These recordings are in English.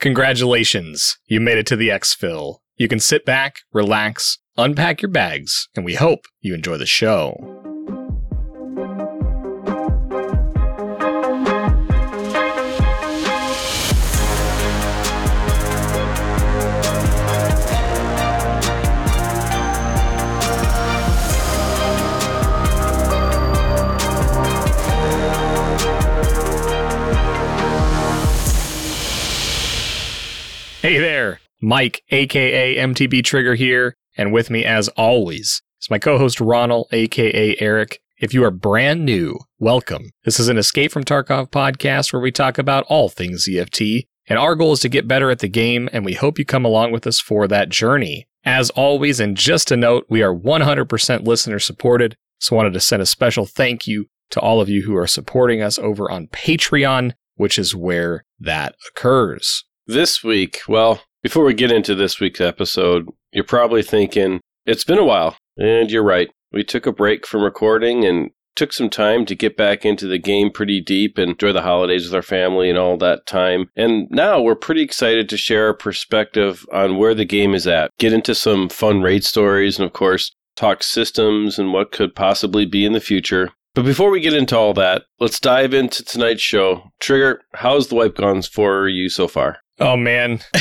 Congratulations, you made it to the exfil. You can sit back, relax, unpack your bags, and we hope you enjoy the show. Hey there, Mike, aka MTB Trigger here, and with me as always is my co-host Ronald, aka Eric. If you are brand new, welcome. This is an Escape from Tarkov podcast where we talk about all things EFT, and our goal is to get better at the game, and we hope you come along with us for that journey. As always, and just a note, we are 100% listener supported, so wanted to send a special thank you to all of you who are supporting us over on Patreon, which is where that occurs. This week, well, before we get into this week's episode, you're probably thinking, it's been a while. And you're right. We took a break from recording and took some time to get back into the game pretty deep and enjoy the holidays with our family and all that time. And now we're pretty excited to share our perspective on where the game is at, get into some fun raid stories, and of course, talk systems and what could possibly be in the future. But before we get into all that, let's dive into tonight's show. Trigger, how's the wipe gone for you so far? Oh man,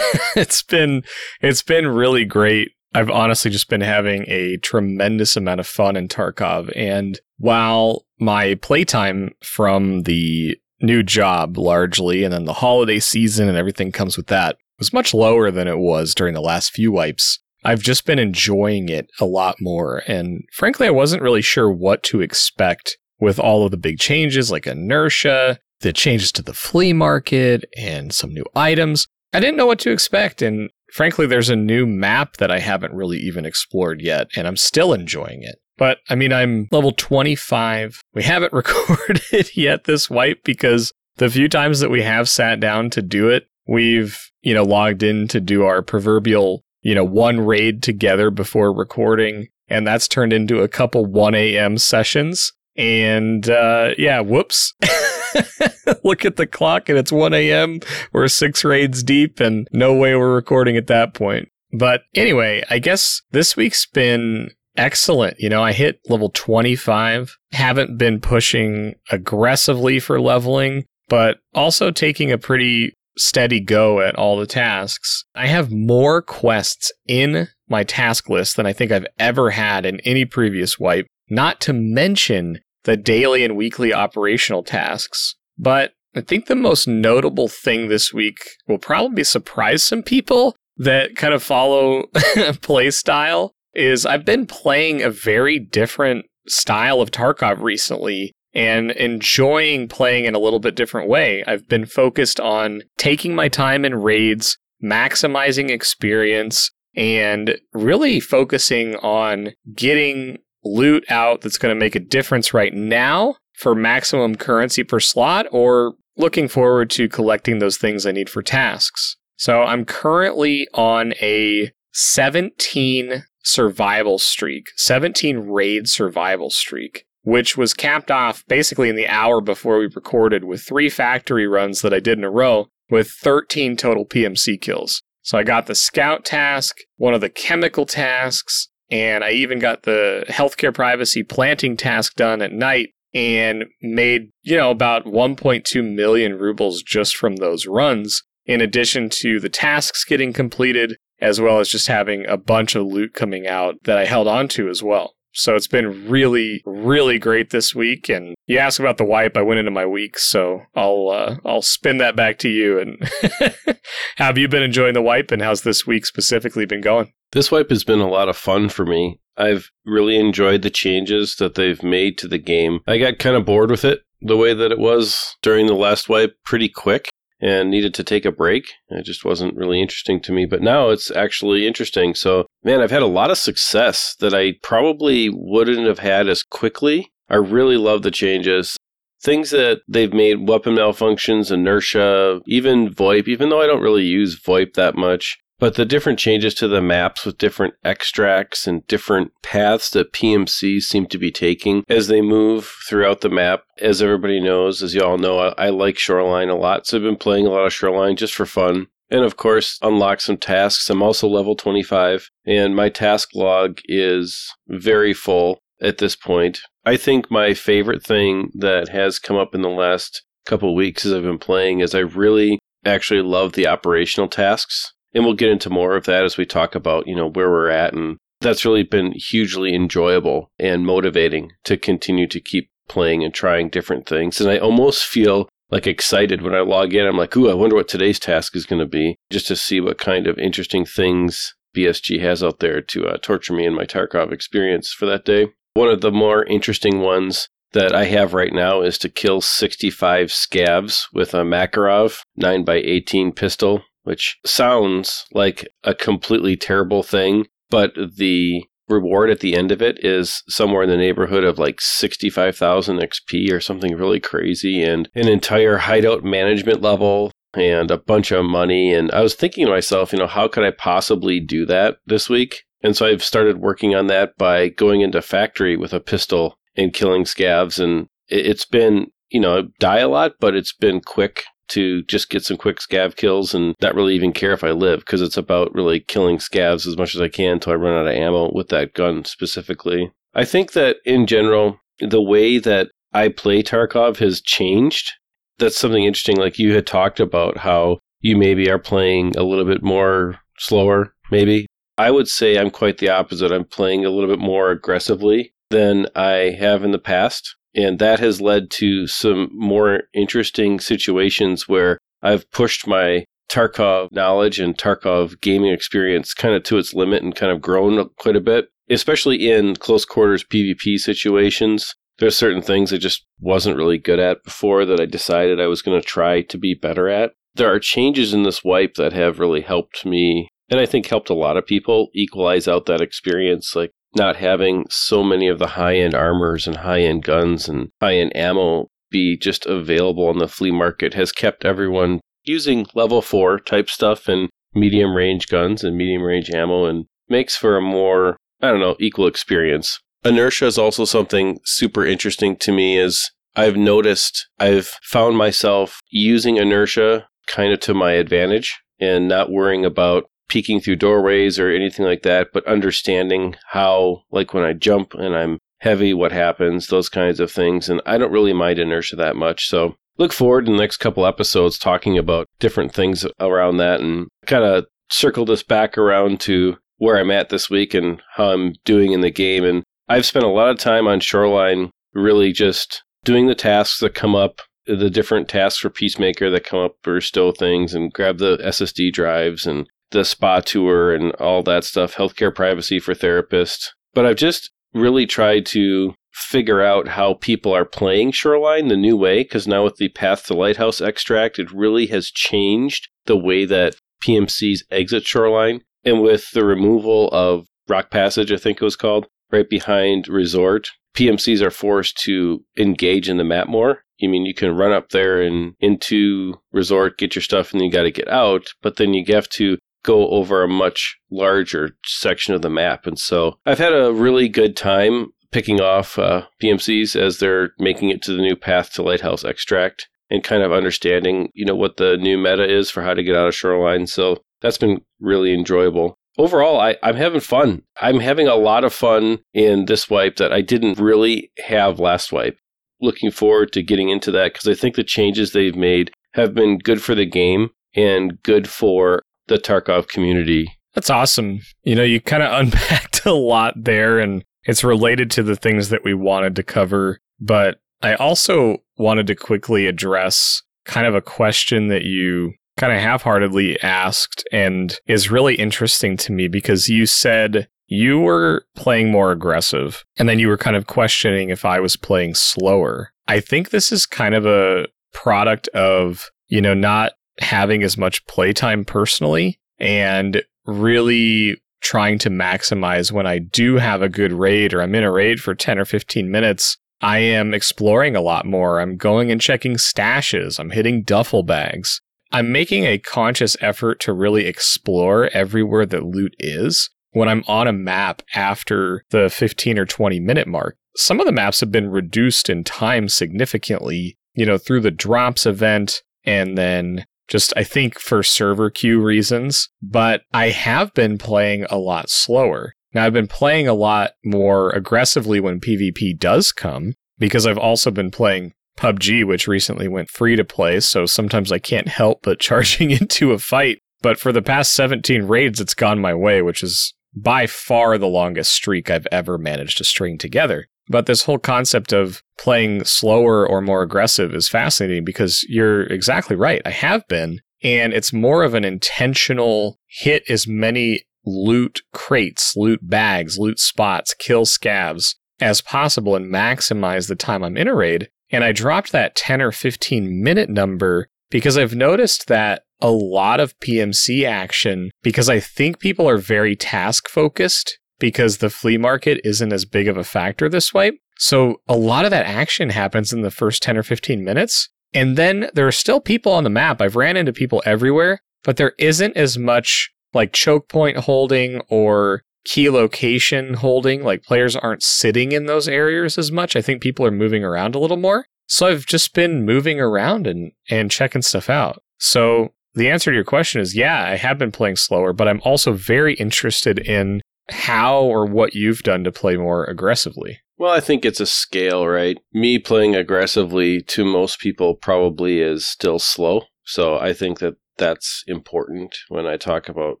it's been it's been really great. I've honestly just been having a tremendous amount of fun in Tarkov, and while my playtime from the new job largely, and then the holiday season and everything comes with that, was much lower than it was during the last few wipes. I've just been enjoying it a lot more, and frankly, I wasn't really sure what to expect with all of the big changes like inertia the changes to the flea market and some new items. I didn't know what to expect. And frankly, there's a new map that I haven't really even explored yet, and I'm still enjoying it. But I mean, I'm level 25. We haven't recorded yet this wipe because the few times that we have sat down to do it, we've, you know, logged in to do our proverbial, you know, one raid together before recording. And that's turned into a couple 1 a.m. sessions. And uh, yeah, whoops. Look at the clock and it's 1 a.m. We're six raids deep and no way we're recording at that point. But anyway, I guess this week's been excellent. You know, I hit level 25, haven't been pushing aggressively for leveling, but also taking a pretty steady go at all the tasks. I have more quests in my task list than I think I've ever had in any previous wipe, not to mention the daily and weekly operational tasks. But I think the most notable thing this week will probably surprise some people that kind of follow play style is I've been playing a very different style of Tarkov recently and enjoying playing in a little bit different way. I've been focused on taking my time in raids, maximizing experience, and really focusing on getting loot out that's going to make a difference right now for maximum currency per slot or looking forward to collecting those things I need for tasks. So I'm currently on a 17 survival streak, 17 raid survival streak, which was capped off basically in the hour before we recorded with three factory runs that I did in a row with 13 total PMC kills. So I got the scout task, one of the chemical tasks, and I even got the healthcare privacy planting task done at night and made, you know, about 1.2 million rubles just from those runs, in addition to the tasks getting completed, as well as just having a bunch of loot coming out that I held on to as well. So it's been really, really great this week. And you asked about the wipe. I went into my week, so I'll uh, I'll spin that back to you. And have you been enjoying the wipe? And how's this week specifically been going? This wipe has been a lot of fun for me. I've really enjoyed the changes that they've made to the game. I got kind of bored with it the way that it was during the last wipe pretty quick and needed to take a break. It just wasn't really interesting to me, but now it's actually interesting. So, man, I've had a lot of success that I probably wouldn't have had as quickly. I really love the changes. Things that they've made weapon malfunctions, inertia, even VoIP, even though I don't really use VoIP that much, but the different changes to the maps with different extracts and different paths that PMC seem to be taking as they move throughout the map. As everybody knows, as you all know, I, I like Shoreline a lot. So I've been playing a lot of Shoreline just for fun. and of course unlock some tasks. I'm also level 25 and my task log is very full at this point. I think my favorite thing that has come up in the last couple weeks as I've been playing is I really actually love the operational tasks. And we'll get into more of that as we talk about, you know, where we're at and that's really been hugely enjoyable and motivating to continue to keep playing and trying different things. And I almost feel like excited when I log in. I'm like, ooh, I wonder what today's task is going to be, just to see what kind of interesting things BSG has out there to uh, torture me in my Tarkov experience for that day. One of the more interesting ones that I have right now is to kill 65 scavs with a Makarov 9x18 pistol, which sounds like a completely terrible thing, but the reward at the end of it is somewhere in the neighborhood of like 65,000 XP or something really crazy and an entire hideout management level and a bunch of money. And I was thinking to myself, you know, how could I possibly do that this week? And so I've started working on that by going into factory with a pistol and killing scavs. And it's been, you know, die a lot, but it's been quick to just get some quick scav kills and not really even care if I live because it's about really killing scavs as much as I can until I run out of ammo with that gun specifically. I think that in general, the way that I play Tarkov has changed. That's something interesting. Like you had talked about how you maybe are playing a little bit more slower, maybe. I would say I'm quite the opposite. I'm playing a little bit more aggressively than I have in the past. And that has led to some more interesting situations where I've pushed my Tarkov knowledge and Tarkov gaming experience kind of to its limit and kind of grown quite a bit, especially in close quarters PvP situations. There's certain things I just wasn't really good at before that I decided I was going to try to be better at. There are changes in this wipe that have really helped me, and I think helped a lot of people equalize out that experience. Like not having so many of the high end armors and high end guns and high end ammo be just available on the flea market has kept everyone using level 4 type stuff and medium range guns and medium range ammo and makes for a more, I don't know, equal experience. Inertia is also something super interesting to me as I've noticed I've found myself using inertia kind of to my advantage and not worrying about peeking through doorways or anything like that, but understanding how, like when I jump and I'm heavy, what happens, those kinds of things. And I don't really mind inertia that much. So look forward in the next couple episodes talking about different things around that and kind of circle this back around to where I'm at this week and how I'm doing in the game. And I've spent a lot of time on Shoreline really just doing the tasks that come up, the different tasks for Peacemaker that come up or stow things and grab the SSD drives and the spa tour and all that stuff, healthcare privacy for therapists. But I've just really tried to figure out how people are playing Shoreline the new way, because now with the Path to Lighthouse extract, it really has changed the way that PMCs exit Shoreline. And with the removal of Rock Passage, I think it was called, right behind Resort, PMCs are forced to engage in the map more. I mean, you can run up there and into Resort, get your stuff, and then you got to get out. But then you have to go over a much larger section of the map. And so I've had a really good time picking off uh, PMCs as they're making it to the new path to Lighthouse extract and kind of understanding, you know, what the new meta is for how to get out of Shoreline. So that's been really enjoyable. Overall, I, I'm having fun. I'm having a lot of fun in this wipe that I didn't really have last wipe. Looking forward to getting into that because I think the changes they've made have been good for the game and good for the Tarkov community. That's awesome. You know, you kind of unpacked a lot there, and it's related to the things that we wanted to cover. But I also wanted to quickly address kind of a question that you kind of half heartedly asked and is really interesting to me because you said you were playing more aggressive and then you were kind of questioning if I was playing slower. I think this is kind of a product of, you know, not having as much playtime personally and really trying to maximize when I do have a good raid or I'm in a raid for 10 or 15 minutes. I am exploring a lot more. I'm going and checking stashes. I'm hitting duffel bags. I'm making a conscious effort to really explore everywhere that loot is when I'm on a map after the 15 or 20 minute mark. Some of the maps have been reduced in time significantly, you know, through the drops event and then just I think for server queue reasons, but I have been playing a lot slower. Now I've been playing a lot more aggressively when PvP does come because I've also been playing PUBG, which recently went free to play, so sometimes I can't help but charging into a fight. But for the past 17 raids, it's gone my way, which is by far the longest streak I've ever managed to string together. But this whole concept of playing slower or more aggressive is fascinating because you're exactly right. I have been. And it's more of an intentional hit as many loot crates, loot bags, loot spots, kill scavs as possible and maximize the time I'm in a raid. And I dropped that 10 or 15 minute number because I've noticed that a lot of PMC action, because I think people are very task focused because the flea market isn't as big of a factor this way. So a lot of that action happens in the first 10 or 15 minutes. And then there are still people on the map. I've ran into people everywhere, but there isn't as much like choke point holding or key location holding. Like players aren't sitting in those areas as much. I think people are moving around a little more. So I've just been moving around and, and checking stuff out. So the answer to your question is yeah, I have been playing slower, but I'm also very interested in how or what you've done to play more aggressively. Well, I think it's a scale, right? Me playing aggressively to most people probably is still slow. So I think that that's important when I talk about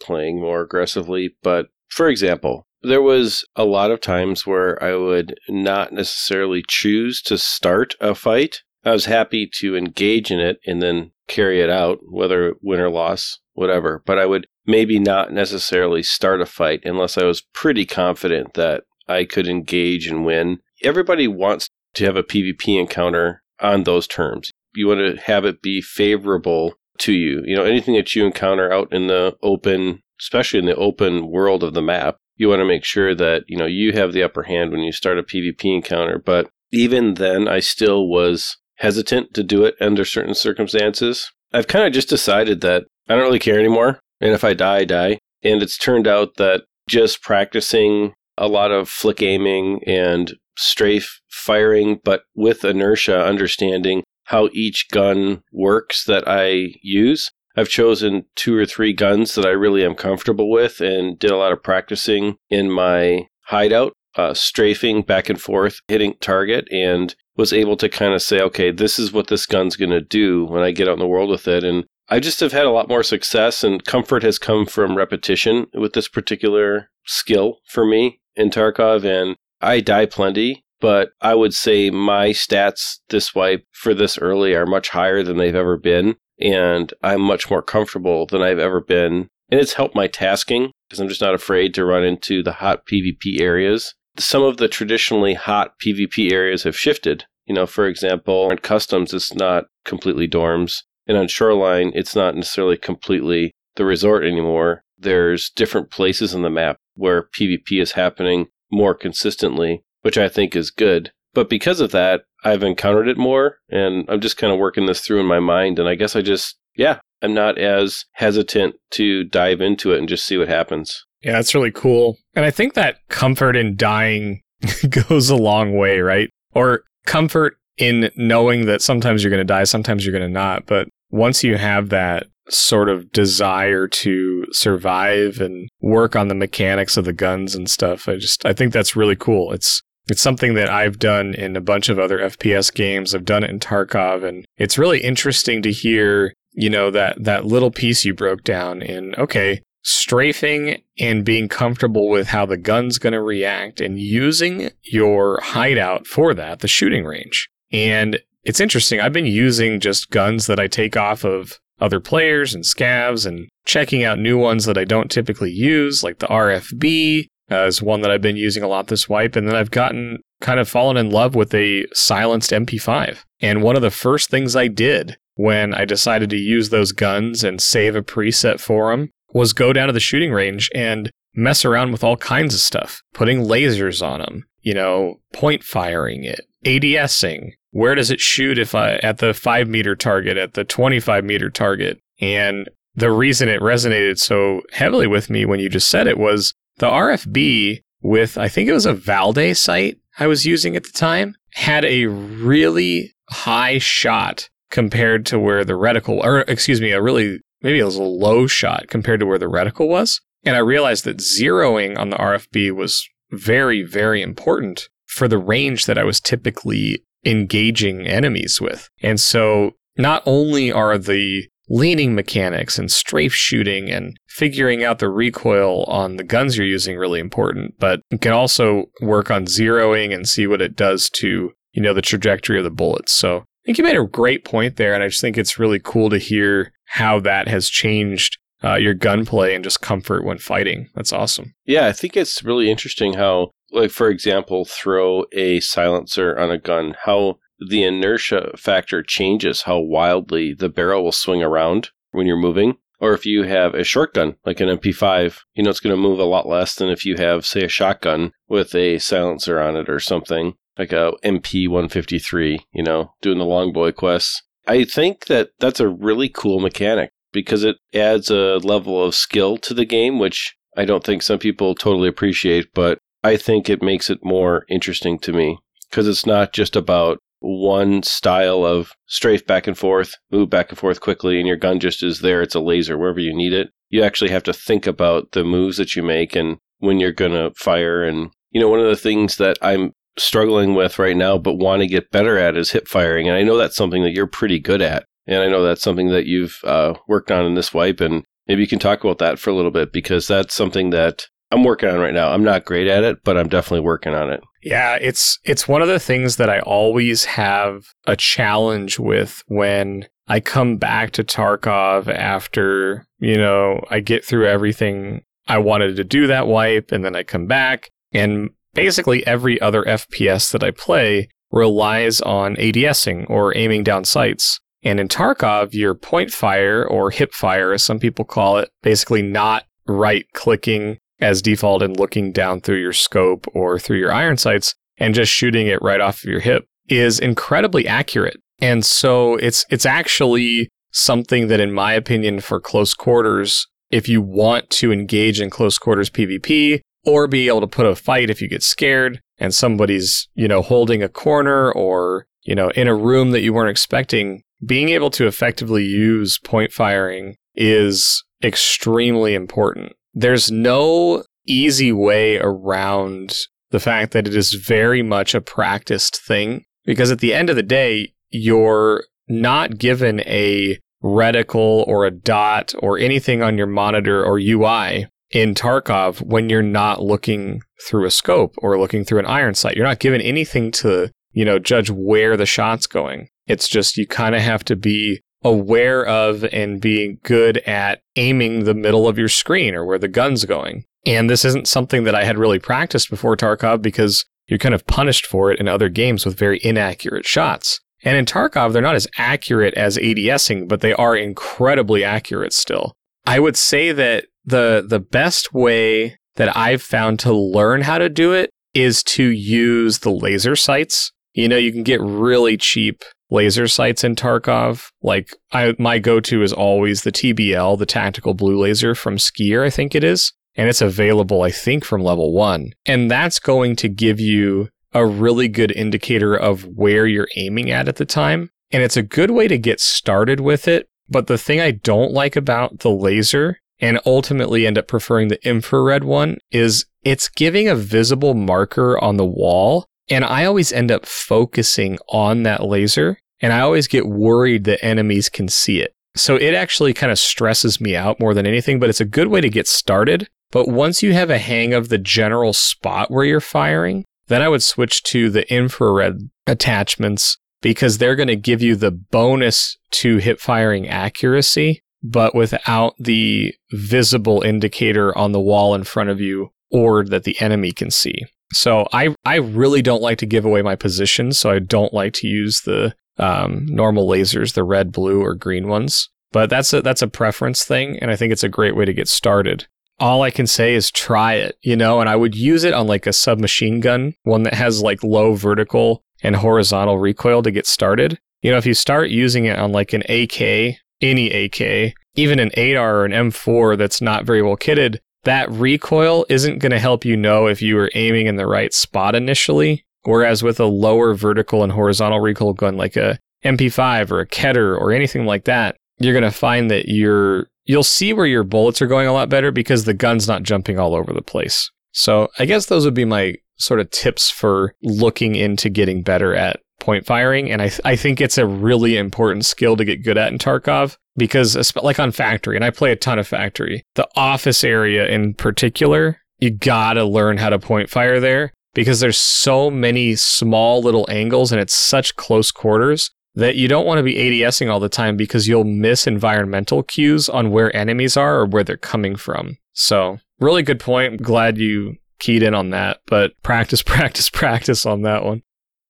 playing more aggressively. But for example, there was a lot of times where I would not necessarily choose to start a fight. I was happy to engage in it and then carry it out, whether win or loss, whatever. But I would maybe not necessarily start a fight unless I was pretty confident that I could engage and win. Everybody wants to have a PvP encounter on those terms. You want to have it be favorable to you. You know, anything that you encounter out in the open, especially in the open world of the map, you want to make sure that, you know, you have the upper hand when you start a PvP encounter. But even then, I still was hesitant to do it under certain circumstances. I've kind of just decided that I don't really care anymore. And if I die, I die. And it's turned out that just practicing a lot of flick aiming and strafe firing, but with inertia, understanding how each gun works that I use. I've chosen two or three guns that I really am comfortable with and did a lot of practicing in my hideout, uh, strafing back and forth, hitting target, and was able to kind of say, okay, this is what this gun's going to do when I get out in the world with it. And I just have had a lot more success and comfort has come from repetition with this particular skill for me in Tarkov. And I die plenty, but I would say my stats this wipe for this early are much higher than they've ever been. And I'm much more comfortable than I've ever been. And it's helped my tasking because I'm just not afraid to run into the hot PvP areas. Some of the traditionally hot PvP areas have shifted. You know, for example, in customs, it's not completely dorms. And on Shoreline, it's not necessarily completely the resort anymore. There's different places on the map where PvP is happening more consistently, which I think is good. But because of that, I've encountered it more and I'm just kind of working this through in my mind. And I guess I just, yeah, I'm not as hesitant to dive into it and just see what happens. Yeah, that's really cool. And I think that comfort in dying goes a long way, right? Or comfort in knowing that sometimes you're going to die, sometimes you're going to not. But once you have that sort of desire to survive and work on the mechanics of the guns and stuff, I just I think that's really cool. It's it's something that I've done in a bunch of other FPS games. I've done it in Tarkov and it's really interesting to hear, you know, that that little piece you broke down in okay, strafing and being comfortable with how the gun's going to react and using your hideout for that, the shooting range. And it's interesting. I've been using just guns that I take off of other players and scavs and checking out new ones that I don't typically use, like the RFB uh, is one that I've been using a lot this wipe. And then I've gotten kind of fallen in love with a silenced MP5. And one of the first things I did when I decided to use those guns and save a preset for them was go down to the shooting range and mess around with all kinds of stuff, putting lasers on them, you know, point firing it, ADSing, where does it shoot if I at the five meter target, at the 25 meter target? And the reason it resonated so heavily with me when you just said it was the RFB with, I think it was a Valday sight I was using at the time, had a really high shot compared to where the reticle, or excuse me, a really, maybe it was a low shot compared to where the reticle was. And I realized that zeroing on the RFB was very, very important for the range that I was typically engaging enemies with. And so not only are the leaning mechanics and strafe shooting and figuring out the recoil on the guns you're using really important, but you can also work on zeroing and see what it does to, you know, the trajectory of the bullets. So I think you made a great point there, and I just think it's really cool to hear how that has changed uh, your gunplay and just comfort when fighting. That's awesome. Yeah, I think it's really interesting how, like, for example, throw a silencer on a gun, how the inertia factor changes how wildly the barrel will swing around when you're moving. Or if you have a shotgun, like an MP5, you know, it's going to move a lot less than if you have, say, a shotgun with a silencer on it or something, like a MP 153, you know, doing the long boy quests. I think that that's a really cool mechanic because it adds a level of skill to the game, which I don't think some people totally appreciate, but I think it makes it more interesting to me because it's not just about one style of strafe back and forth, move back and forth quickly, and your gun just is there. It's a laser wherever you need it. You actually have to think about the moves that you make and when you're going to fire. And, you know, one of the things that I'm struggling with right now, but want to get better at is hip firing. And I know that's something that you're pretty good at. And I know that's something that you've uh, worked on in this wipe. And maybe you can talk about that for a little bit because that's something that I'm working on right now. I'm not great at it, but I'm definitely working on it. Yeah, it's it's one of the things that I always have a challenge with when I come back to Tarkov after, you know, I get through everything I wanted to do that wipe and then I come back and basically every other FPS that I play relies on ADSing or aiming down sights. And in Tarkov, your point fire or hip fire, as some people call it, basically not right clicking as default and looking down through your scope or through your iron sights and just shooting it right off of your hip is incredibly accurate. And so it's it's actually something that in my opinion for close quarters if you want to engage in close quarters PvP or be able to put a fight if you get scared and somebody's, you know, holding a corner or, you know, in a room that you weren't expecting, being able to effectively use point firing is extremely important there's no easy way around the fact that it is very much a practiced thing because at the end of the day, you're not given a reticle or a dot or anything on your monitor or UI in Tarkov when you're not looking through a scope or looking through an iron sight. You're not given anything to, you know, judge where the shot's going. It's just you kind of have to be aware of and being good at aiming the middle of your screen or where the gun's going. And this isn't something that I had really practiced before Tarkov because you're kind of punished for it in other games with very inaccurate shots. And in Tarkov, they're not as accurate as ADSing, but they are incredibly accurate still. I would say that the the best way that I've found to learn how to do it is to use the laser sights. You know, you can get really cheap laser sights in Tarkov. Like I, my go-to is always the TBL, the tactical blue laser from Skier, I think it is. And it's available, I think, from level one. And that's going to give you a really good indicator of where you're aiming at at the time. And it's a good way to get started with it. But the thing I don't like about the laser and ultimately end up preferring the infrared one is it's giving a visible marker on the wall and I always end up focusing on that laser and I always get worried that enemies can see it. So it actually kind of stresses me out more than anything, but it's a good way to get started. But once you have a hang of the general spot where you're firing, then I would switch to the infrared attachments because they're going to give you the bonus to hip firing accuracy, but without the visible indicator on the wall in front of you or that the enemy can see. So I I really don't like to give away my position, so I don't like to use the um, normal lasers, the red, blue, or green ones. But that's a that's a preference thing, and I think it's a great way to get started. All I can say is try it, you know, and I would use it on like a submachine gun, one that has like low vertical and horizontal recoil to get started. You know, if you start using it on like an AK, any AK, even an 8R or an M4 that's not very well kitted, that recoil isn't going to help you know if you were aiming in the right spot initially. Whereas with a lower vertical and horizontal recoil gun like a MP5 or a Kedr or anything like that, you're going to find that you're you'll see where your bullets are going a lot better because the gun's not jumping all over the place. So, I guess those would be my sort of tips for looking into getting better at point firing. And I, th- I think it's a really important skill to get good at in Tarkov because, like on Factory, and I play a ton of Factory, the office area in particular, you gotta learn how to point fire there because there's so many small little angles and it's such close quarters that you don't want to be ADSing all the time because you'll miss environmental cues on where enemies are or where they're coming from. So, really good point. Glad you keyed in on that, but practice, practice, practice on that one.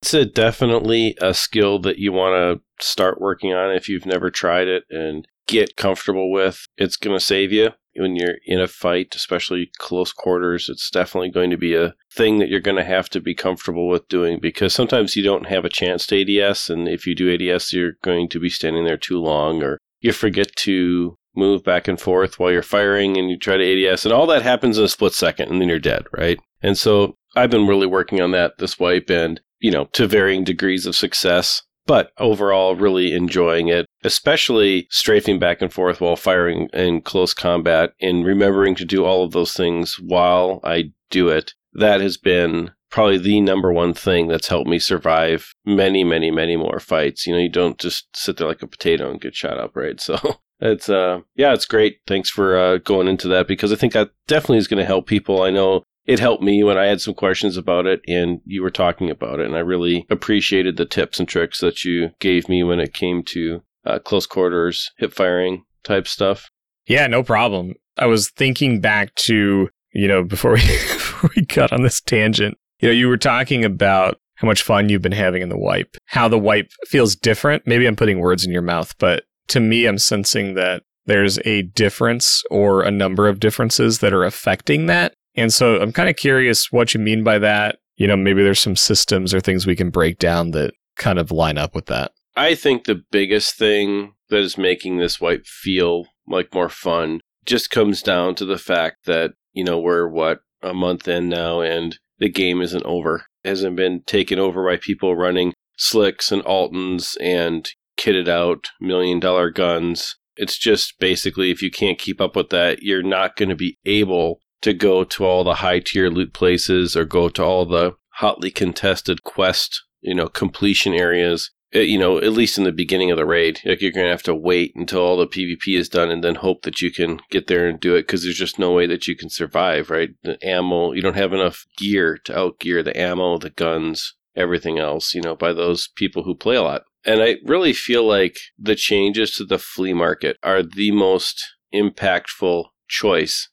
It's a definitely a skill that you want to start working on if you've never tried it and get comfortable with. It's going to save you when you're in a fight, especially close quarters. It's definitely going to be a thing that you're going to have to be comfortable with doing because sometimes you don't have a chance to ADS. And if you do ADS, you're going to be standing there too long or you forget to move back and forth while you're firing and you try to ADS. And all that happens in a split second and then you're dead, right? And so I've been really working on that this wipe and, you know, to varying degrees of success but overall really enjoying it, especially strafing back and forth while firing in close combat and remembering to do all of those things while I do it. That has been probably the number one thing that's helped me survive many, many, many more fights. You know, you don't just sit there like a potato and get shot up, right? So it's uh yeah, it's great. Thanks for uh, going into that because I think that definitely is going to help people. I know it helped me when I had some questions about it and you were talking about it. And I really appreciated the tips and tricks that you gave me when it came to uh, close quarters, hip firing type stuff. Yeah, no problem. I was thinking back to, you know, before we, before we got on this tangent, you know, you were talking about how much fun you've been having in the wipe, how the wipe feels different. Maybe I'm putting words in your mouth, but to me, I'm sensing that there's a difference or a number of differences that are affecting that. And so I'm kind of curious what you mean by that. You know, maybe there's some systems or things we can break down that kind of line up with that. I think the biggest thing that is making this wipe feel like more fun just comes down to the fact that, you know, we're what, a month in now and the game isn't over. It hasn't been taken over by people running slicks and Altyns and kitted out million dollar guns. It's just basically if you can't keep up with that, you're not going to be able to go to all the high tier loot places or go to all the hotly contested quest, you know, completion areas. It, uh, you know, at least in the beginning of the raid, like you're gonna have to wait until all the PvP is done and then hope that you can get there and do it because there's just no way that you can survive, right? The ammo, you don't have enough gear to outgear the ammo, the guns, everything else, you know, by those people who play a lot. And I really feel like the changes to the flea market are the most impactful choice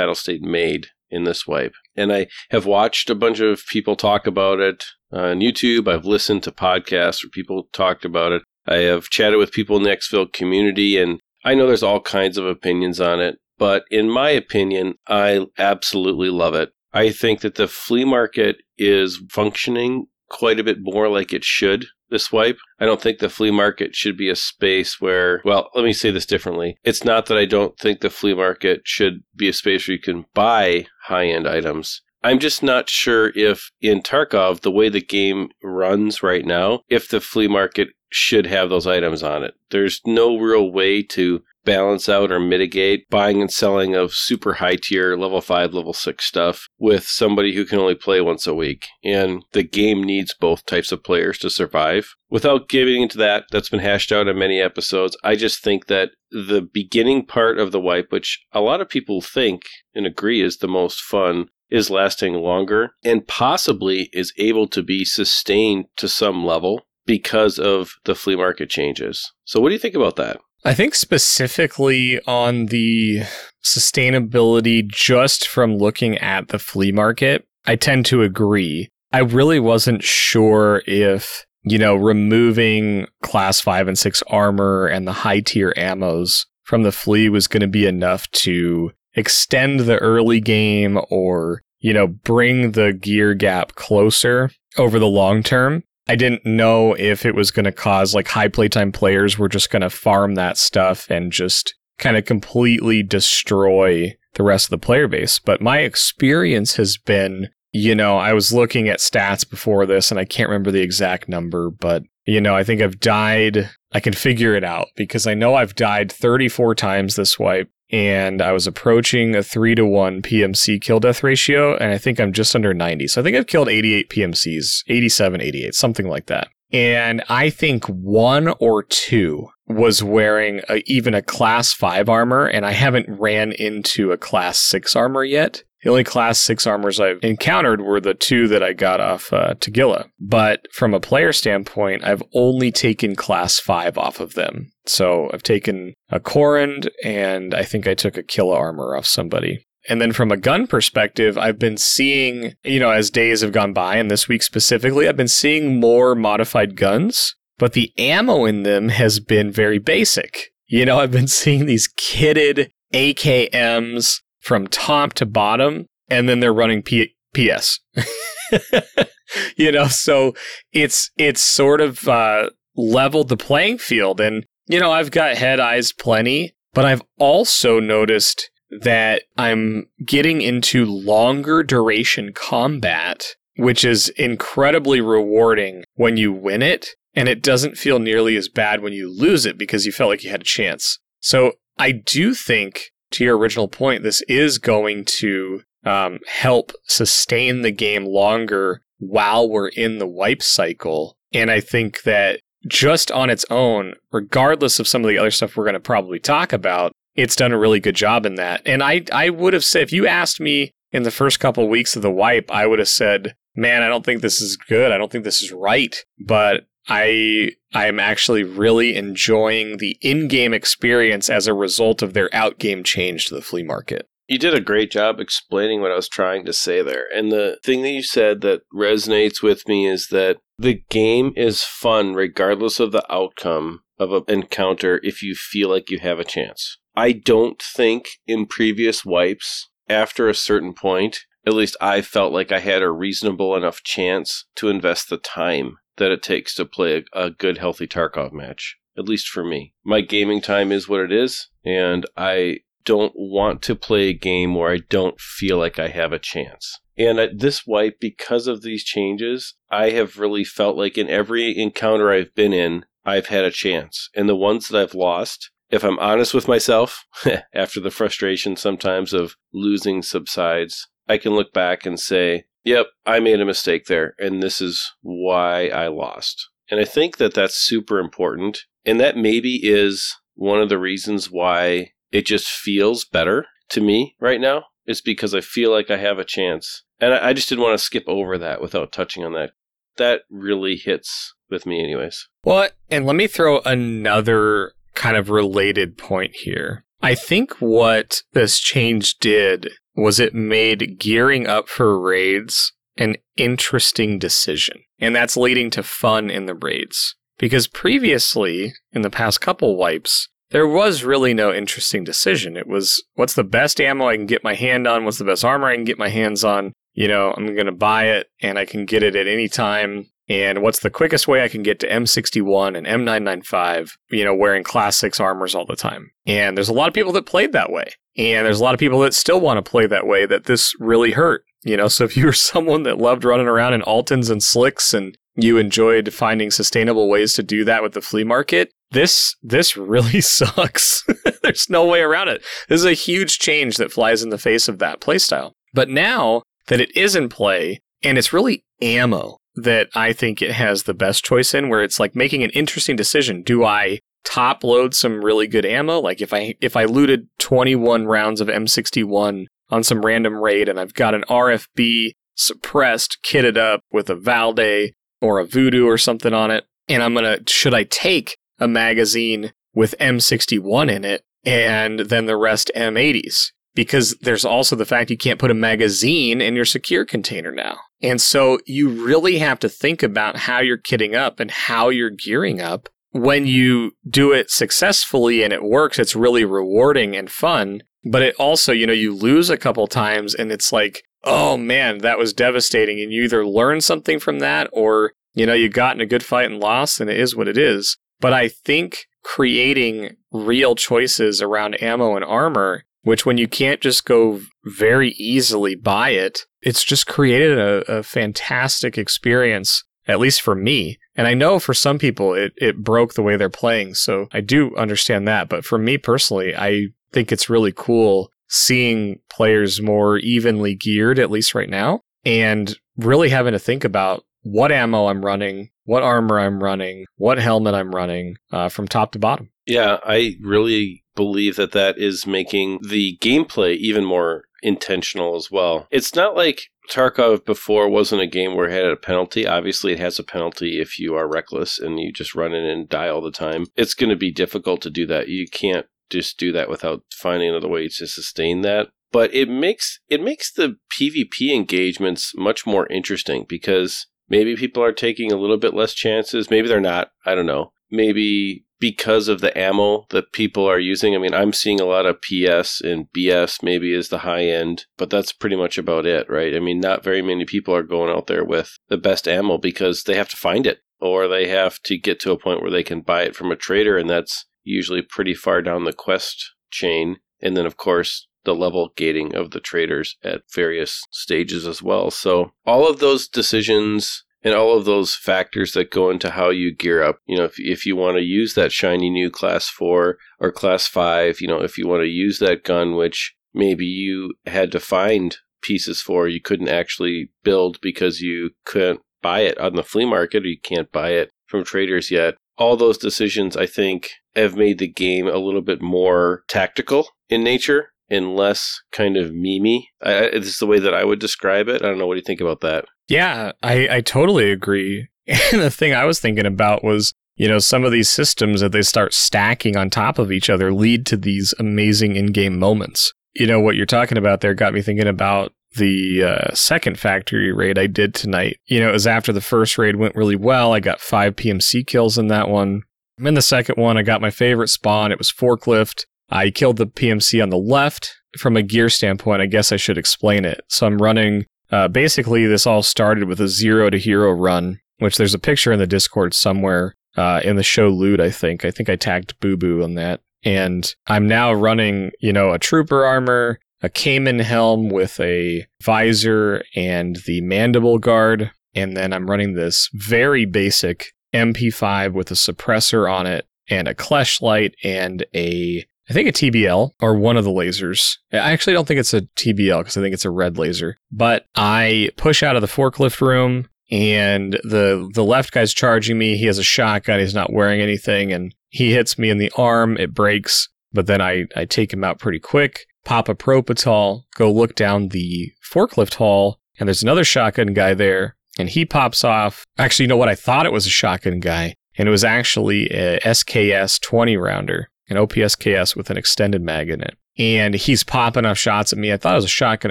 Battlestate made in this wipe. And I have watched a bunch of people talk about it on YouTube. I've listened to podcasts where people talked about it. I have chatted with people in the Exfil community, and I know there's all kinds of opinions on it. But in my opinion, I absolutely love it. I think that the flea market is functioning quite a bit more like it should this wipe. I don't think the flea market should be a space where, well, let me say this differently. It's not that I don't think the flea market should be a space where you can buy high end items. I'm just not sure if in Tarkov, the way the game runs right now, if the flea market should have those items on it. There's no real way to balance out or mitigate buying and selling of super high tier level 5 level 6 stuff with somebody who can only play once a week. And the game needs both types of players to survive. Without getting into that that's been hashed out in many episodes. I just think that the beginning part of the wipe which a lot of people think and agree is the most fun is lasting longer and possibly is able to be sustained to some level because of the flea market changes. So, what do you think about that? I think specifically on the sustainability, just from looking at the flea market, I tend to agree. I really wasn't sure if, you know, removing class five and six armor and the high tier ammos from the flea was going to be enough to extend the early game or, you know, bring the gear gap closer over the long term. I didn't know if it was going to cause like high playtime players were just going to farm that stuff and just kind of completely destroy the rest of the player base. But my experience has been, you know, I was looking at stats before this and I can't remember the exact number, but You know, I think I've died. I can figure it out because I know I've died 34 times this wipe and I was approaching a three to one PMC kill death ratio, and I think I'm just under 90. So I think I've killed 88 PMCs, 87, 88, something like that. And I think one or two was wearing a, even a class five armor, and I haven't ran into a class six armor yet. The only class six armors I've encountered were the two that I got off uh, Tagilla. But from a player standpoint, I've only taken class five off of them. So I've taken a Korund, and I think I took a Killa armor off somebody. And then from a gun perspective, I've been seeing, you know, as days have gone by, and this week specifically, I've been seeing more modified guns, but the ammo in them has been very basic. You know, I've been seeing these kitted AKMs from top to bottom, and then they're running P- PS. you know, so it's it's sort of uh, leveled the playing field, and you know, I've got head eyes plenty, but I've also noticed that I'm getting into longer duration combat, which is incredibly rewarding when you win it. And it doesn't feel nearly as bad when you lose it because you felt like you had a chance. So I do think to your original point, this is going to um, help sustain the game longer while we're in the wipe cycle. And I think that just on its own, regardless of some of the other stuff we're going to probably talk about, it's done a really good job in that. And I, I would have said, if you asked me in the first couple of weeks of the wipe, I would have said, man, I don't think this is good. I don't think this is right. But I I'm actually really enjoying the in-game experience as a result of their out-game change to the flea market. You did a great job explaining what I was trying to say there. And the thing that you said that resonates with me is that the game is fun regardless of the outcome of an encounter if you feel like you have a chance. I don't think in previous wipes after a certain point, at least I felt like I had a reasonable enough chance to invest the time that it takes to play a, a good, healthy Tarkov match. At least for me. My gaming time is what it is, and I don't want to play a game where I don't feel like I have a chance. And at this wipe, because of these changes, I have really felt like in every encounter I've been in, I've had a chance. And the ones that I've lost, if I'm honest with myself, after the frustration sometimes of losing subsides, I can look back and say, Yep, I made a mistake there, and this is why I lost. And I think that that's super important. And that maybe is one of the reasons why it just feels better to me right now, is because I feel like I have a chance. And I, just didn't want to skip over that without touching on that. That really hits with me, anyways. Well, and let me throw another kind of related point here. I think what this change did was it made gearing up for raids an interesting decision. And that's leading to fun in the raids. Because previously, in the past couple wipes, there was really no interesting decision. It was what's the best ammo I can get my hand on? What's the best armor I can get my hands on? You know, I'm going to buy it and I can get it at any time. And what's the quickest way I can get to M61 and M995, you know, wearing class 6 armors all the time? And there's a lot of people that played that way. And there's a lot of people that still want to play that way that this really hurt. You know, so if you were someone that loved running around in Altyns and Slicks and you enjoyed finding sustainable ways to do that with the flea market, this this really sucks. There's no way around it. This is a huge change that flies in the face of that playstyle. But now that it is in play and it's really ammo that I think it has the best choice in where it's like making an interesting decision. Do I top load some really good ammo. Like if I if I looted 21 rounds of M61 on some random raid and I've got an RFB suppressed kitted up with a Valday or a Vudu or something on it, and I'm gonna should I take a magazine with M61 in it and then the rest M80s? Because there's also the fact you can't put a magazine in your secure container now. And so you really have to think about how you're kitting up and how you're gearing up when you do it successfully and it works, it's really rewarding and fun. But it also, you know, you lose a couple times and it's like, oh man, that was devastating. And you either learn something from that or, you know, you got in a good fight and lost and it is what it is. But I think creating real choices around ammo and armor, which when you can't just go very easily buy it, it's just created a, a fantastic experience, at least for me, And I know for some people it, it broke the way they're playing. So I do understand that. But for me personally, I think it's really cool seeing players more evenly geared, at least right now, and really having to think about what ammo I'm running, what armor I'm running, what helmet I'm running uh, from top to bottom. Yeah, I really believe that that is making the gameplay even more intentional as well. It's not like Tarkov before wasn't a game where it had a penalty. Obviously, it has a penalty if you are reckless and you just run in and die all the time. It's going to be difficult to do that. You can't just do that without finding another way to sustain that. But it makes it makes the PvP engagements much more interesting because maybe people are taking a little bit less chances. Maybe they're not. I don't know. Maybe because of the ammo that people are using. I mean, I'm seeing a lot of PS and BS maybe is the high end, but that's pretty much about it, right? I mean, not very many people are going out there with the best ammo because they have to find it or they have to get to a point where they can buy it from a trader and that's usually pretty far down the quest chain. And then of course, the level gating of the traders at various stages as well. So all of those decisions and all of those factors that go into how you gear up. You know, if, if you want to use that shiny new class four or class five, you know, if you want to use that gun, which maybe you had to find pieces for, you couldn't actually build because you couldn't buy it on the flea market or you can't buy it from traders yet. All those decisions, I think, have made the game a little bit more tactical in nature and less kind of memey. I, this is the way that I would describe it. I don't know. What do you think about that? Yeah, I, I totally agree. And the thing I was thinking about was, you know, some of these systems that they start stacking on top of each other lead to these amazing in game moments. You know, what you're talking about there got me thinking about the uh, second factory raid I did tonight. You know, it was after the first raid went really well. I got five PMC kills in that one. In the second one, I got my favorite spawn. It was forklift. I killed the PMC on the left. From a gear standpoint, I guess I should explain it. So I'm running uh, basically, this all started with a zero to hero run, which there's a picture in the Discord somewhere uh, in the show loot, I think. I think I tagged Boo Boo on that. And I'm now running, you know, a trooper armor, a Caiman helm with a visor and the mandible guard. And then I'm running this very basic MP5 with a suppressor on it and a Klesch light and a I think a TBL or one of the lasers. I actually don't think it's a TBL because I think it's a red laser. But I push out of the forklift room and the the left guy's charging me. He has a shotgun. He's not wearing anything and he hits me in the arm. It breaks, but then I, I take him out pretty quick. Pop a Propital, go look down the forklift hall, and there's another shotgun guy there, and he pops off. Actually, you know what? I thought it was a shotgun guy, and it was actually a SKS 20 rounder an OPSKS with an extended mag in it. And he's popping off shots at me. I thought it was a shotgun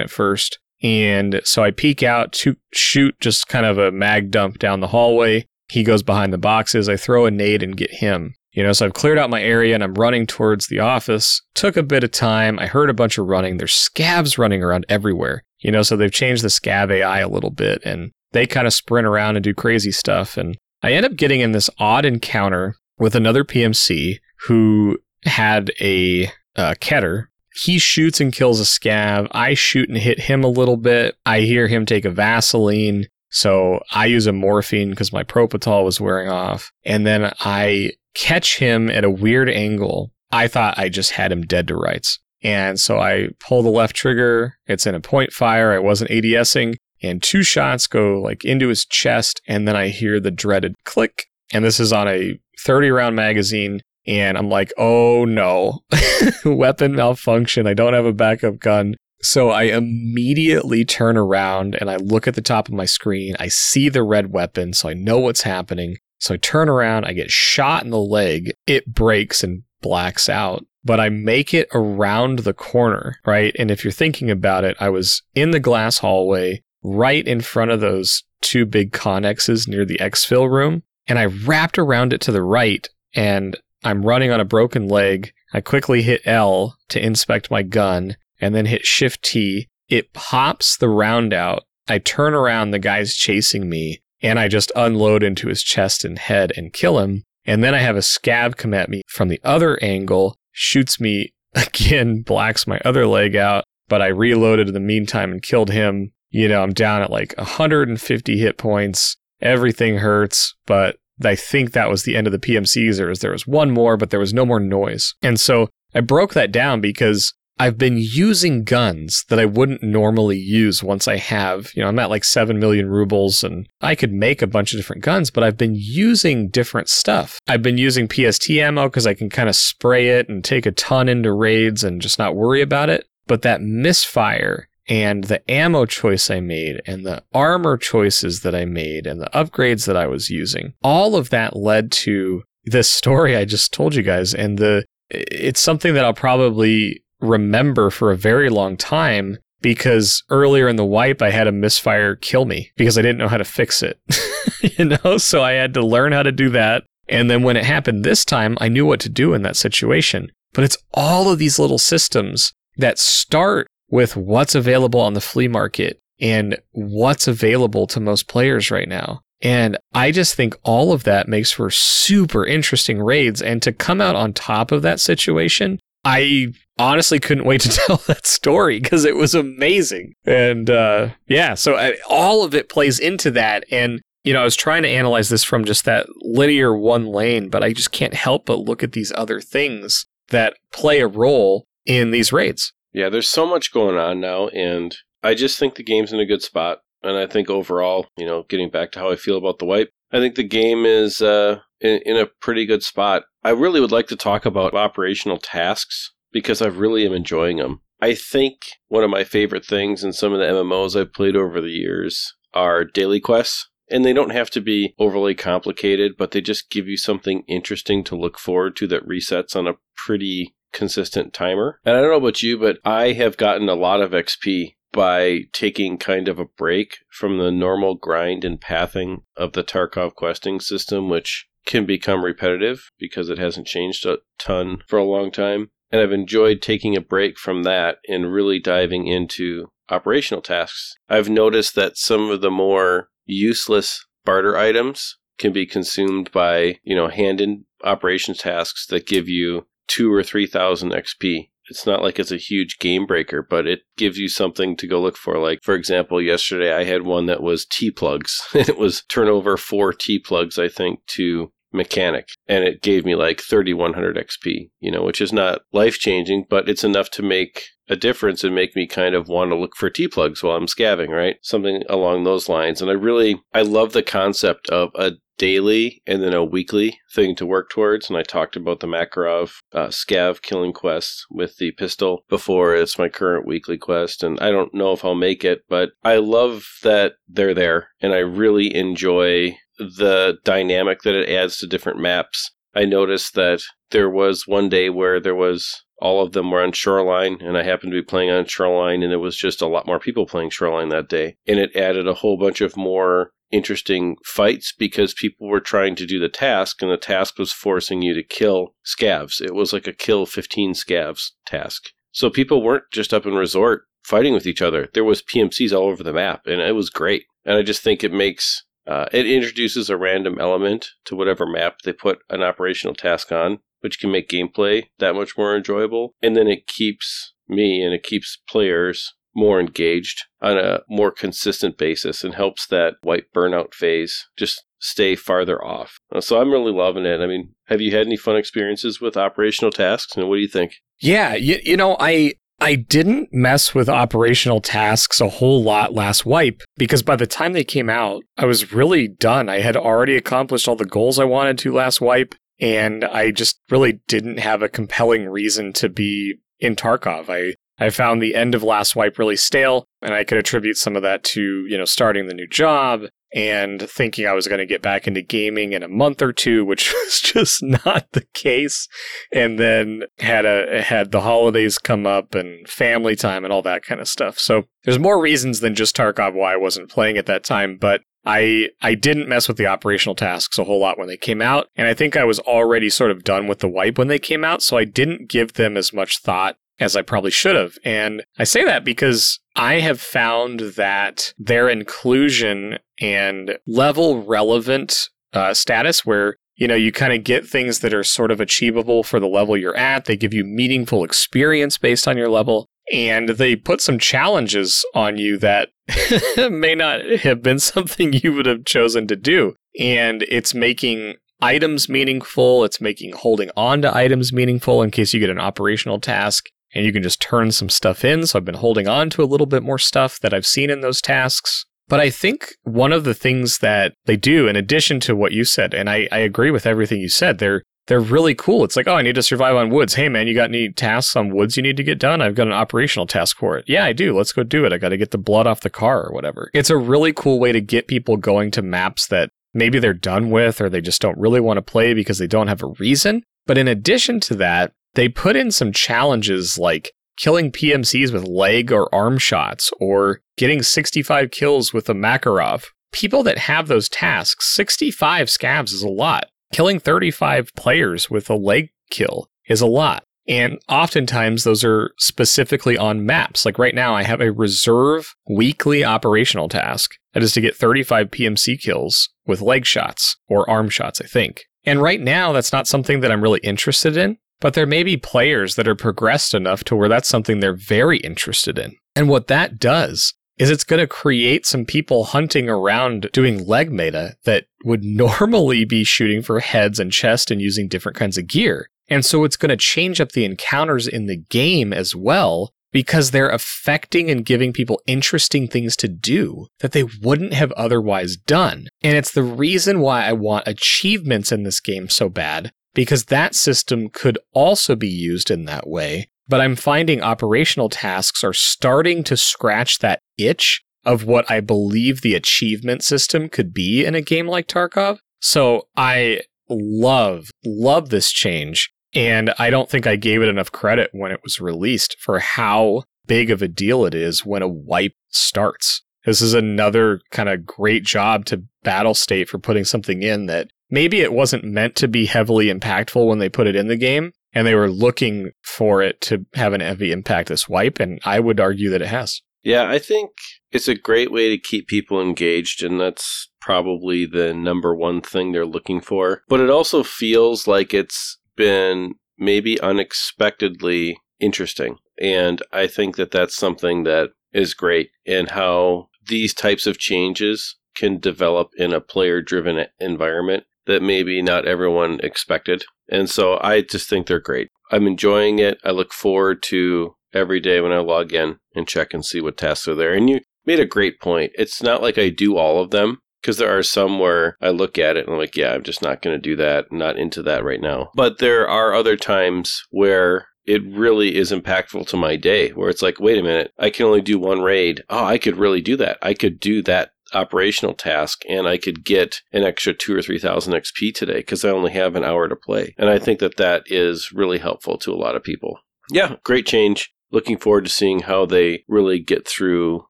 at first. And so I peek out to shoot just kind of a mag dump down the hallway. He goes behind the boxes. I throw a nade and get him. You know, so I've cleared out my area and I'm running towards the office. Took a bit of time. I heard a bunch of running. There's scavs running around everywhere. You know, so they've changed the scav AI a little bit and they kind of sprint around and do crazy stuff. And I end up getting in this odd encounter with another PMC who had a uh, Kedr. He shoots and kills a scav. I shoot and hit him a little bit. I hear him take a Vaseline. So I use a morphine because my Propital was wearing off. And then I catch him at a weird angle. I thought I just had him dead to rights. And so I pull the left trigger. It's in a point fire. I wasn't ADSing. And two shots go like into his chest. And then I hear the dreaded click. And this is on a 30 round magazine. And I'm like, oh no, weapon malfunction. I don't have a backup gun. So I immediately turn around and I look at the top of my screen. I see the red weapon, so I know what's happening. So I turn around, I get shot in the leg. It breaks and blacks out, but I make it around the corner, right? And if you're thinking about it, I was in the glass hallway right in front of those two big connexes near the exfil room. And I wrapped around it to the right and I'm running on a broken leg. I quickly hit L to inspect my gun and then hit Shift T. It pops the round out. I turn around, the guy's chasing me, and I just unload into his chest and head and kill him. And then I have a scav come at me from the other angle, shoots me again, blacks my other leg out, but I reloaded in the meantime and killed him. You know, I'm down at like 150 hit points. Everything hurts, but I think that was the end of the PMCs. There was, there was one more, but there was no more noise. And so I broke that down because I've been using guns that I wouldn't normally use once I have, you know, I'm at like 7 million rubles and I could make a bunch of different guns, but I've been using different stuff. I've been using PST ammo because I can kind of spray it and take a ton into raids and just not worry about it. But that misfire and the ammo choice I made and the armor choices that I made and the upgrades that I was using, all of that led to this story I just told you guys. And the, it's something that I'll probably remember for a very long time because earlier in the wipe I had a misfire kill me because I didn't know how to fix it. you know, so I had to learn how to do that. And then when it happened this time, I knew what to do in that situation. But it's all of these little systems that start with what's available on the flea market and what's available to most players right now. And I just think all of that makes for super interesting raids. And to come out on top of that situation I honestly couldn't wait to tell that story because it was amazing. And uh, yeah, so I, all of it plays into that. And, you know, I was trying to analyze this from just that linear one lane, but I just can't help but look at these other things that play a role in these raids. Yeah, there's so much going on now. And I just think the game's in a good spot. And I think overall, you know, getting back to how I feel about the wipe, I think the game is uh, in, in a pretty good spot. I really would like to talk about operational tasks because I really am enjoying them. I think one of my favorite things in some of the MMOs I've played over the years are daily quests. And they don't have to be overly complicated, but they just give you something interesting to look forward to that resets on a pretty consistent timer. And I don't know about you, but I have gotten a lot of XP by taking kind of a break from the normal grind and pathing of the Tarkov questing system, which can become repetitive because it hasn't changed a ton for a long time. And I've enjoyed taking a break from that and really diving into operational tasks. I've noticed that some of the more useless barter items can be consumed by, you know, hand in operations tasks that give you two or three thousand XP it's not like it's a huge game breaker, but it gives you something to go look for. Like, for example, yesterday I had one that was T plugs. it was turnover four T plugs, I think, to mechanic. And it gave me like 3100 XP, you know, which is not life changing, but it's enough to make a difference and make me kind of want to look for T plugs while I'm scavving, right? Something along those lines. And I really, I love the concept of a daily and then a weekly thing to work towards. And I talked about the Makarov uh, scav killing quest with the pistol before. It's my current weekly quest, and I don't know if I'll make it, but I love that they're there, and I really enjoy the dynamic that it adds to different maps. I noticed that there was one day where there was all of them were on Shoreline, and I happened to be playing on Shoreline, and it was just a lot more people playing Shoreline that day. And it added a whole bunch of more interesting fights because people were trying to do the task and the task was forcing you to kill scavs. It was like a kill 15 scavs task. So people weren't just up in resort fighting with each other. There was PMCs all over the map and it was great. And I just think it makes uh, it introduces a random element to whatever map they put an operational task on, which can make gameplay that much more enjoyable. And then it keeps me and it keeps players more engaged on a more consistent basis and helps that white burnout phase just stay farther off. Uh, so I'm really loving it. I mean, have you had any fun experiences with operational tasks and what do you think? Yeah, you, you know, I I didn't mess with operational tasks a whole lot last wipe because by the time they came out, I was really done. I had already accomplished all the goals I wanted to last wipe and I just really didn't have a compelling reason to be in Tarkov. I I found the end of Last Wipe really stale, and I could attribute some of that to, you know, starting the new job and thinking I was going to get back into gaming in a month or two, which was just not the case. And then had a had the holidays come up and family time and all that kind of stuff. So there's more reasons than just Tarkov why I wasn't playing at that time, but I I didn't mess with the operational tasks a whole lot when they came out, and I think I was already sort of done with the wipe when they came out, so I didn't give them as much thought as I probably should have. And I say that because I have found that their inclusion and level relevant uh, status, where you know you kind of get things that are sort of achievable for the level you're at, they give you meaningful experience based on your level, and they put some challenges on you that may not have been something you would have chosen to do. and it's making items meaningful. It's making holding on to items meaningful in case you get an operational task and you can just turn some stuff in. So I've been holding on to a little bit more stuff that I've seen in those tasks. But I think one of the things that they do, in addition to what you said, and I, I agree with everything you said, they're they're really cool. It's like, oh, I need to survive on woods. Hey, man, you got any tasks on woods you need to get done? I've got an operational task for it. Yeah, I do. Let's go do it. I got to get the blood off the car or whatever. It's a really cool way to get people going to maps that maybe they're done with or they just don't really want to play because they don't have a reason. But in addition to that, they put in some challenges like killing PMCs with leg or arm shots or getting 65 kills with a Makarov. People that have those tasks, 65 scavs is a lot. Killing 35 players with a leg kill is a lot. And oftentimes those are specifically on maps. Like right now, I have a reserve weekly operational task that is to get 35 PMC kills with leg shots or arm shots, I think. And right now, that's not something that I'm really interested in, but there may be players that are progressed enough to where that's something they're very interested in. And what that does is it's going to create some people hunting around doing leg meta that would normally be shooting for heads and chest and using different kinds of gear. And so it's going to change up the encounters in the game as well because they're affecting and giving people interesting things to do that they wouldn't have otherwise done. And it's the reason why I want achievements in this game so bad because that system could also be used in that way. But I'm finding operational tasks are starting to scratch that itch of what I believe the achievement system could be in a game like Tarkov. So I love, love this change. And I don't think I gave it enough credit when it was released for how big of a deal it is when a wipe starts. This is another kind of great job to Battlestate for putting something in that maybe it wasn't meant to be heavily impactful when they put it in the game, and they were looking for it to have an heavy impact this wipe, and I would argue that it has. Yeah, I think it's a great way to keep people engaged, and that's probably the number one thing they're looking for. But it also feels like it's been maybe unexpectedly interesting. And I think that that's something that is great and how these types of changes can develop in a player driven environment that maybe not everyone expected. And so I just think they're great. I'm enjoying it. I look forward to every day when I log in and check and see what tasks are there. And you made a great point. It's not like I do all of them because there are some where I look at it and I'm like, yeah, I'm just not going to do that. I'm not into that right now. But there are other times where it really is impactful to my day where it's like, wait a minute, I can only do one raid. Oh, I could really do that. I could do that operational task and I could get an extra two or 3,000 XP today because I only have an hour to play. And I think that that is really helpful to a lot of people. Yeah, great change. Looking forward to seeing how they really get through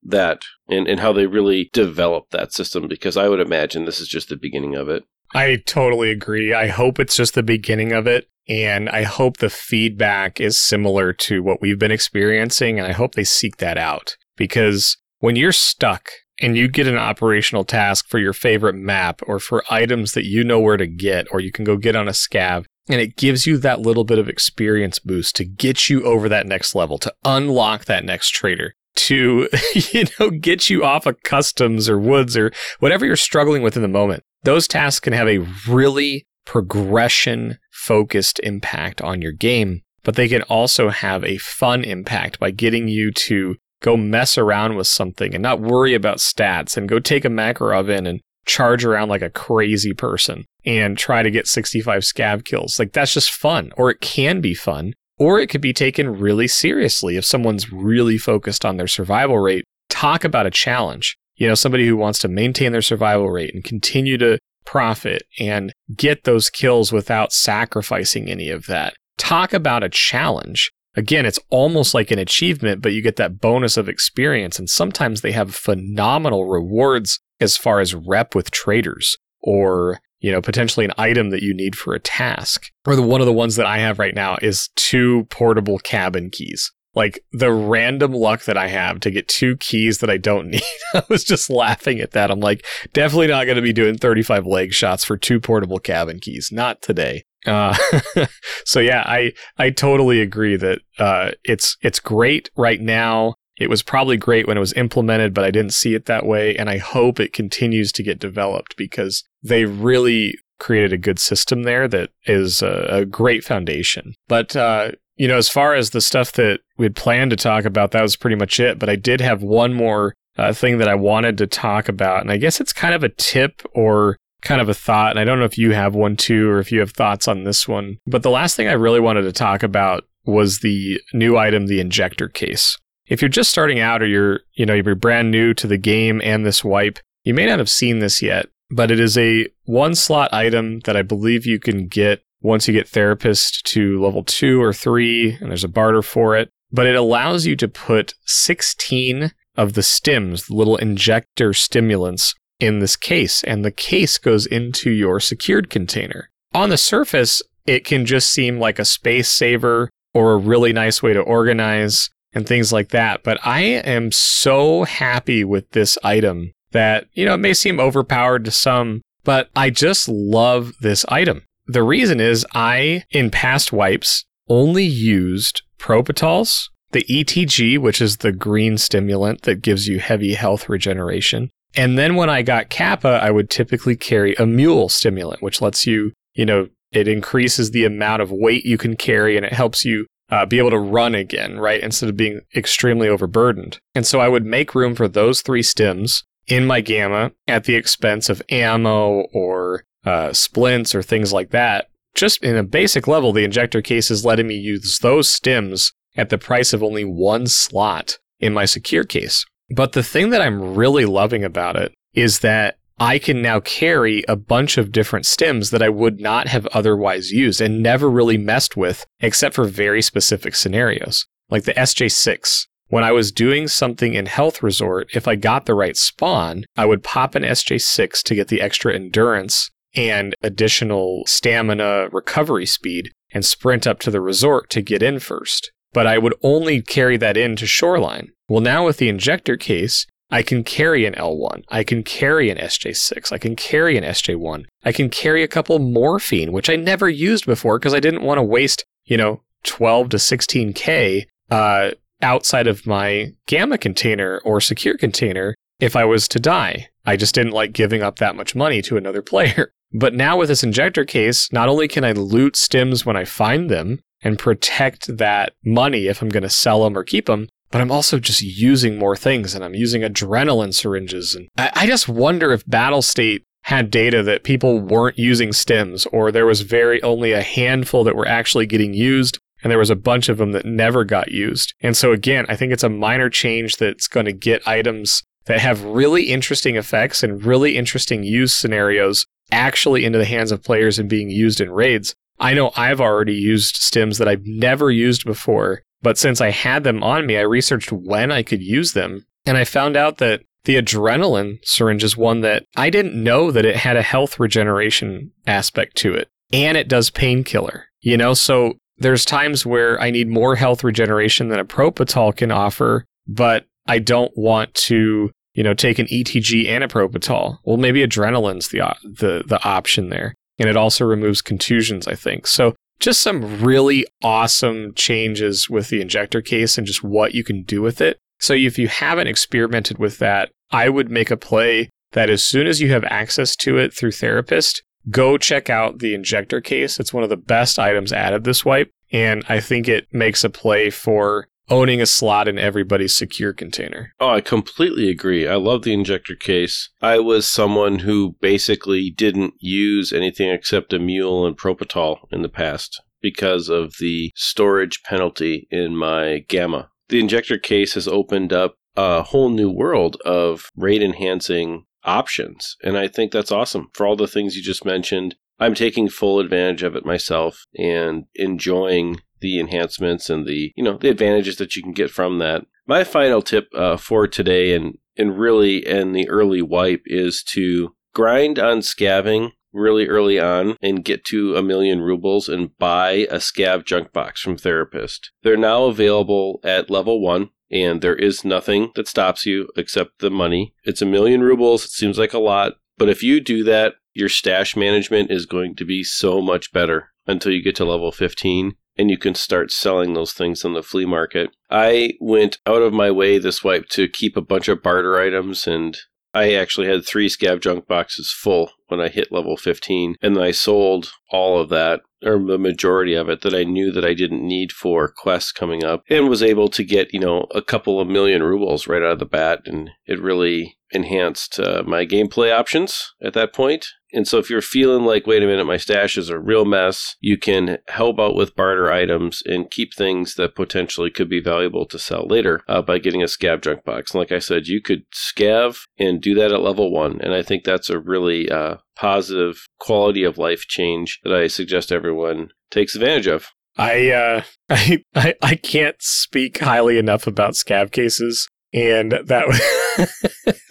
that and, and how they really develop that system because I would imagine this is just the beginning of it. I totally agree. I hope it's just the beginning of it. And I hope the feedback is similar to what we've been experiencing. And I hope they seek that out because when you're stuck and you get an operational task for your favorite map or for items that you know where to get, or you can go get on a scav, and it gives you that little bit of experience boost to get you over that next level, to unlock that next trader, to, you know, get you off of customs or woods or whatever you're struggling with in the moment. Those tasks can have a really progression focused impact on your game, but they can also have a fun impact by getting you to go mess around with something and not worry about stats and go take a Makarov in and charge around like a crazy person and try to get 65 scav kills. Like that's just fun, or it can be fun, or it could be taken really seriously if someone's really focused on their survival rate. Talk about a challenge. You know, somebody who wants to maintain their survival rate and continue to profit and get those kills without sacrificing any of that. Talk about a challenge. Again, it's almost like an achievement, but you get that bonus of experience. And sometimes they have phenomenal rewards as far as rep with traders or you know potentially an item that you need for a task. Or the one of the ones that i have right now is two portable cabin keys. Like the random luck that i have to get two keys that i don't need i was just laughing at that. I'm like definitely not going to be doing 35 leg shots for two portable cabin keys. Not today uh, so yeah i i totally agree that uh, it's it's great right now it was probably great when it was implemented, but I didn't see it that way. And I hope it continues to get developed because they really created a good system there that is a, a great foundation. But, uh, you know, as far as the stuff that we'd planned to talk about, that was pretty much it. But I did have one more uh, thing that I wanted to talk about. And I guess it's kind of a tip or kind of a thought. And I don't know if you have one too, or if you have thoughts on this one. But the last thing I really wanted to talk about was the new item, the injector case. If you're just starting out or you're, you know, you're brand new to the game and this wipe, you may not have seen this yet, but it is a one slot item that I believe you can get once you get therapist to level two or three, and there's a barter for it. But it allows you to put 16 of the stims, the little injector stimulants, in this case, and the case goes into your secured container. On the surface, it can just seem like a space saver or a really nice way to organize and things like that. But I am so happy with this item that, you know, it may seem overpowered to some, but I just love this item. The reason is I, in past wipes, only used Propitals, the ETG, which is the green stimulant that gives you heavy health regeneration. And then when I got Kappa, I would typically carry a mule stimulant, which lets you, you know, it increases the amount of weight you can carry and it helps you uh, be able to run again, right? Instead of being extremely overburdened. And so I would make room for those three stims in my gamma at the expense of ammo or uh, splints or things like that. Just in a basic level, the injector case is letting me use those stims at the price of only one slot in my secure case. But the thing that I'm really loving about it is that I can now carry a bunch of different stims that I would not have otherwise used and never really messed with except for very specific scenarios. Like the SJ6. When I was doing something in Health Resort, if I got the right spawn, I would pop an SJ6 to get the extra endurance and additional stamina recovery speed and sprint up to the resort to get in first. But I would only carry that into Shoreline. Well, now with the injector case, I can carry an L1. I can carry an SJ6. I can carry an SJ1. I can carry a couple morphine, which I never used before because I didn't want to waste, you know, 12 to 16K uh, outside of my gamma container or secure container if I was to die. I just didn't like giving up that much money to another player. But now with this injector case, not only can I loot stims when I find them and protect that money if I'm going to sell them or keep them, but I'm also just using more things and I'm using adrenaline syringes. And I, I just wonder if Battlestate had data that people weren't using stims or there was very only a handful that were actually getting used and there was a bunch of them that never got used. And so again, I think it's a minor change that's going to get items that have really interesting effects and really interesting use scenarios actually into the hands of players and being used in raids. I know I've already used stims that I've never used before but since I had them on me, I researched when I could use them. And I found out that the adrenaline syringe is one that I didn't know that it had a health regeneration aspect to it. And it does painkiller. You know, so there's times where I need more health regeneration than a propital can offer, but I don't want to, you know, take an ETG and a propital. Well, maybe adrenaline's the the the option there. And it also removes contusions, I think. So just some really awesome changes with the injector case and just what you can do with it. So if you haven't experimented with that, I would make a play that as soon as you have access to it through Therapist, go check out the injector case. It's one of the best items added this wipe. And I think it makes a play for owning a slot in everybody's secure container. Oh, I completely agree. I love the injector case. I was someone who basically didn't use anything except a mule and propital in the past because of the storage penalty in my gamma. The injector case has opened up a whole new world of rate enhancing options. And I think that's awesome for all the things you just mentioned. I'm taking full advantage of it myself and enjoying the enhancements and the you know the advantages that you can get from that. My final tip uh, for today and and really in the early wipe is to grind on scavving really early on and get to a million rubles and buy a scav junk box from Therapist. They're now available at level one and there is nothing that stops you except the money. It's a million rubles. It seems like a lot, but if you do that, your stash management is going to be so much better until you get to level 15 and you can start selling those things on the flea market. I went out of my way this wipe to keep a bunch of barter items and I actually had three scav junk boxes full when I hit level 15, and I sold all of that, or the majority of it, that I knew that I didn't need for quests coming up, and was able to get, you know, a couple of million rubles right out of the bat, and it really enhanced uh, my gameplay options at that point. And so if you're feeling like, wait a minute, my stash is a real mess, you can help out with barter items and keep things that potentially could be valuable to sell later uh, by getting a scav junk box. And like I said, you could scav and do that at level one. And I think that's a really uh, positive quality of life change that I suggest everyone takes advantage of. I uh I I, I can't speak highly enough about scav cases and that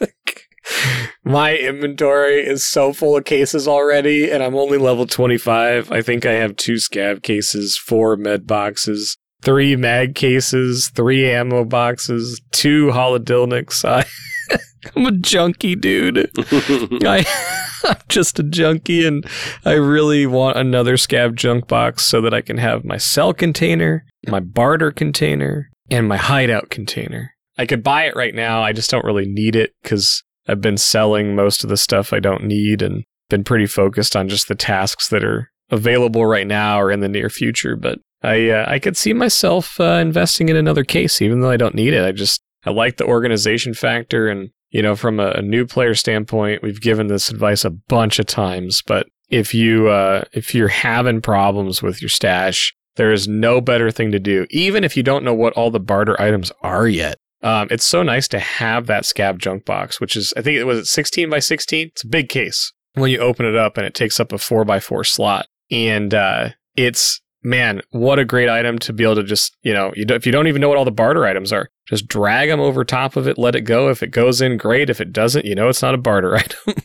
my inventory is so full of cases already and I'm only level 25. I think I have two scav cases, four med boxes, three mag cases, three ammo boxes, two holodilnicks. I I'm a junkie, dude. I, I'm just a junkie, and I really want another scav junk box so that I can have my sell container, my barter container, and my hideout container. I could buy it right now. I just don't really need it because I've been selling most of the stuff I don't need and been pretty focused on just the tasks that are available right now or in the near future. But I uh, I could see myself uh, investing in another case, even though I don't need it. I just I like the organization factor, and you know, from a, a new player standpoint, we've given this advice a bunch of times. But if you uh, if you're having problems with your stash, there is no better thing to do, even if you don't know what all the barter items are yet. Um, it's so nice to have that scav junk box, which is I think it was 16 by 16. It's a big case when you open it up, and it takes up a four by four slot, and uh, it's man, what a great item to be able to just you know you if you don't even know what all the barter items are, just drag them over top of it, let it go. If it goes in, great. If it doesn't, you know it's not a barter item.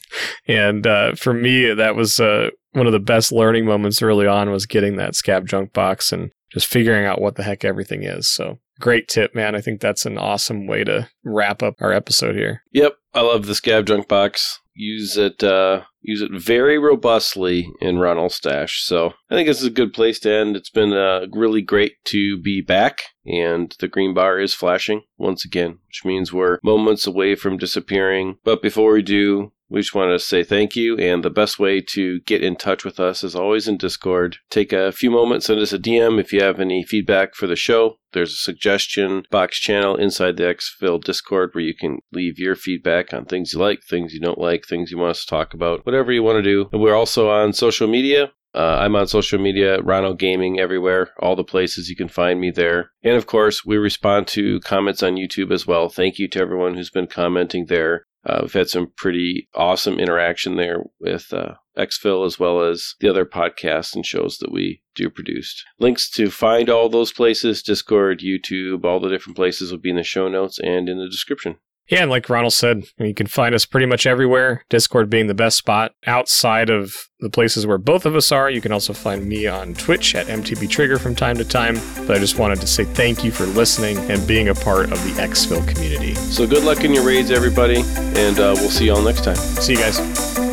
and uh, for me, that was uh, one of the best learning moments early on was getting that scav junk box and just figuring out what the heck everything is. So great tip, man. I think that's an awesome way to wrap up our episode here. Yep, I love the scav junk box. Use it, uh, use it very robustly in Ronald Stash. So I think this is a good place to end. It's been uh, really great to be back, and the green bar is flashing once again, which means we're moments away from disappearing. But before we do, we just want to say thank you, and the best way to get in touch with us is always in Discord. Take a few moments, send us a DM if you have any feedback for the show. There's a suggestion box channel inside the Exfil Discord where you can leave your feedback on things you like, things you don't like, things you want us to talk about, whatever you want to do. And we're also on social media. Uh, I'm on social media, Rhino Gaming everywhere, all the places you can find me there. And of course, we respond to comments on YouTube as well. Thank you to everyone who's been commenting there. Uh, we've had some pretty awesome interaction there with uh, as well as the other podcasts and shows that we do produce. Links to find all those places, Discord, YouTube, all the different places will be in the show notes and in the description. Yeah, and like Ronald said, you can find us pretty much everywhere, Discord being the best spot. Outside of the places where both of us are, you can also find me on Twitch at MTB Trigger from time to time. But I just wanted to say thank you for listening and being a part of the Exfil community. So good luck in your raids, everybody, and uh, we'll see you all next time. See you guys.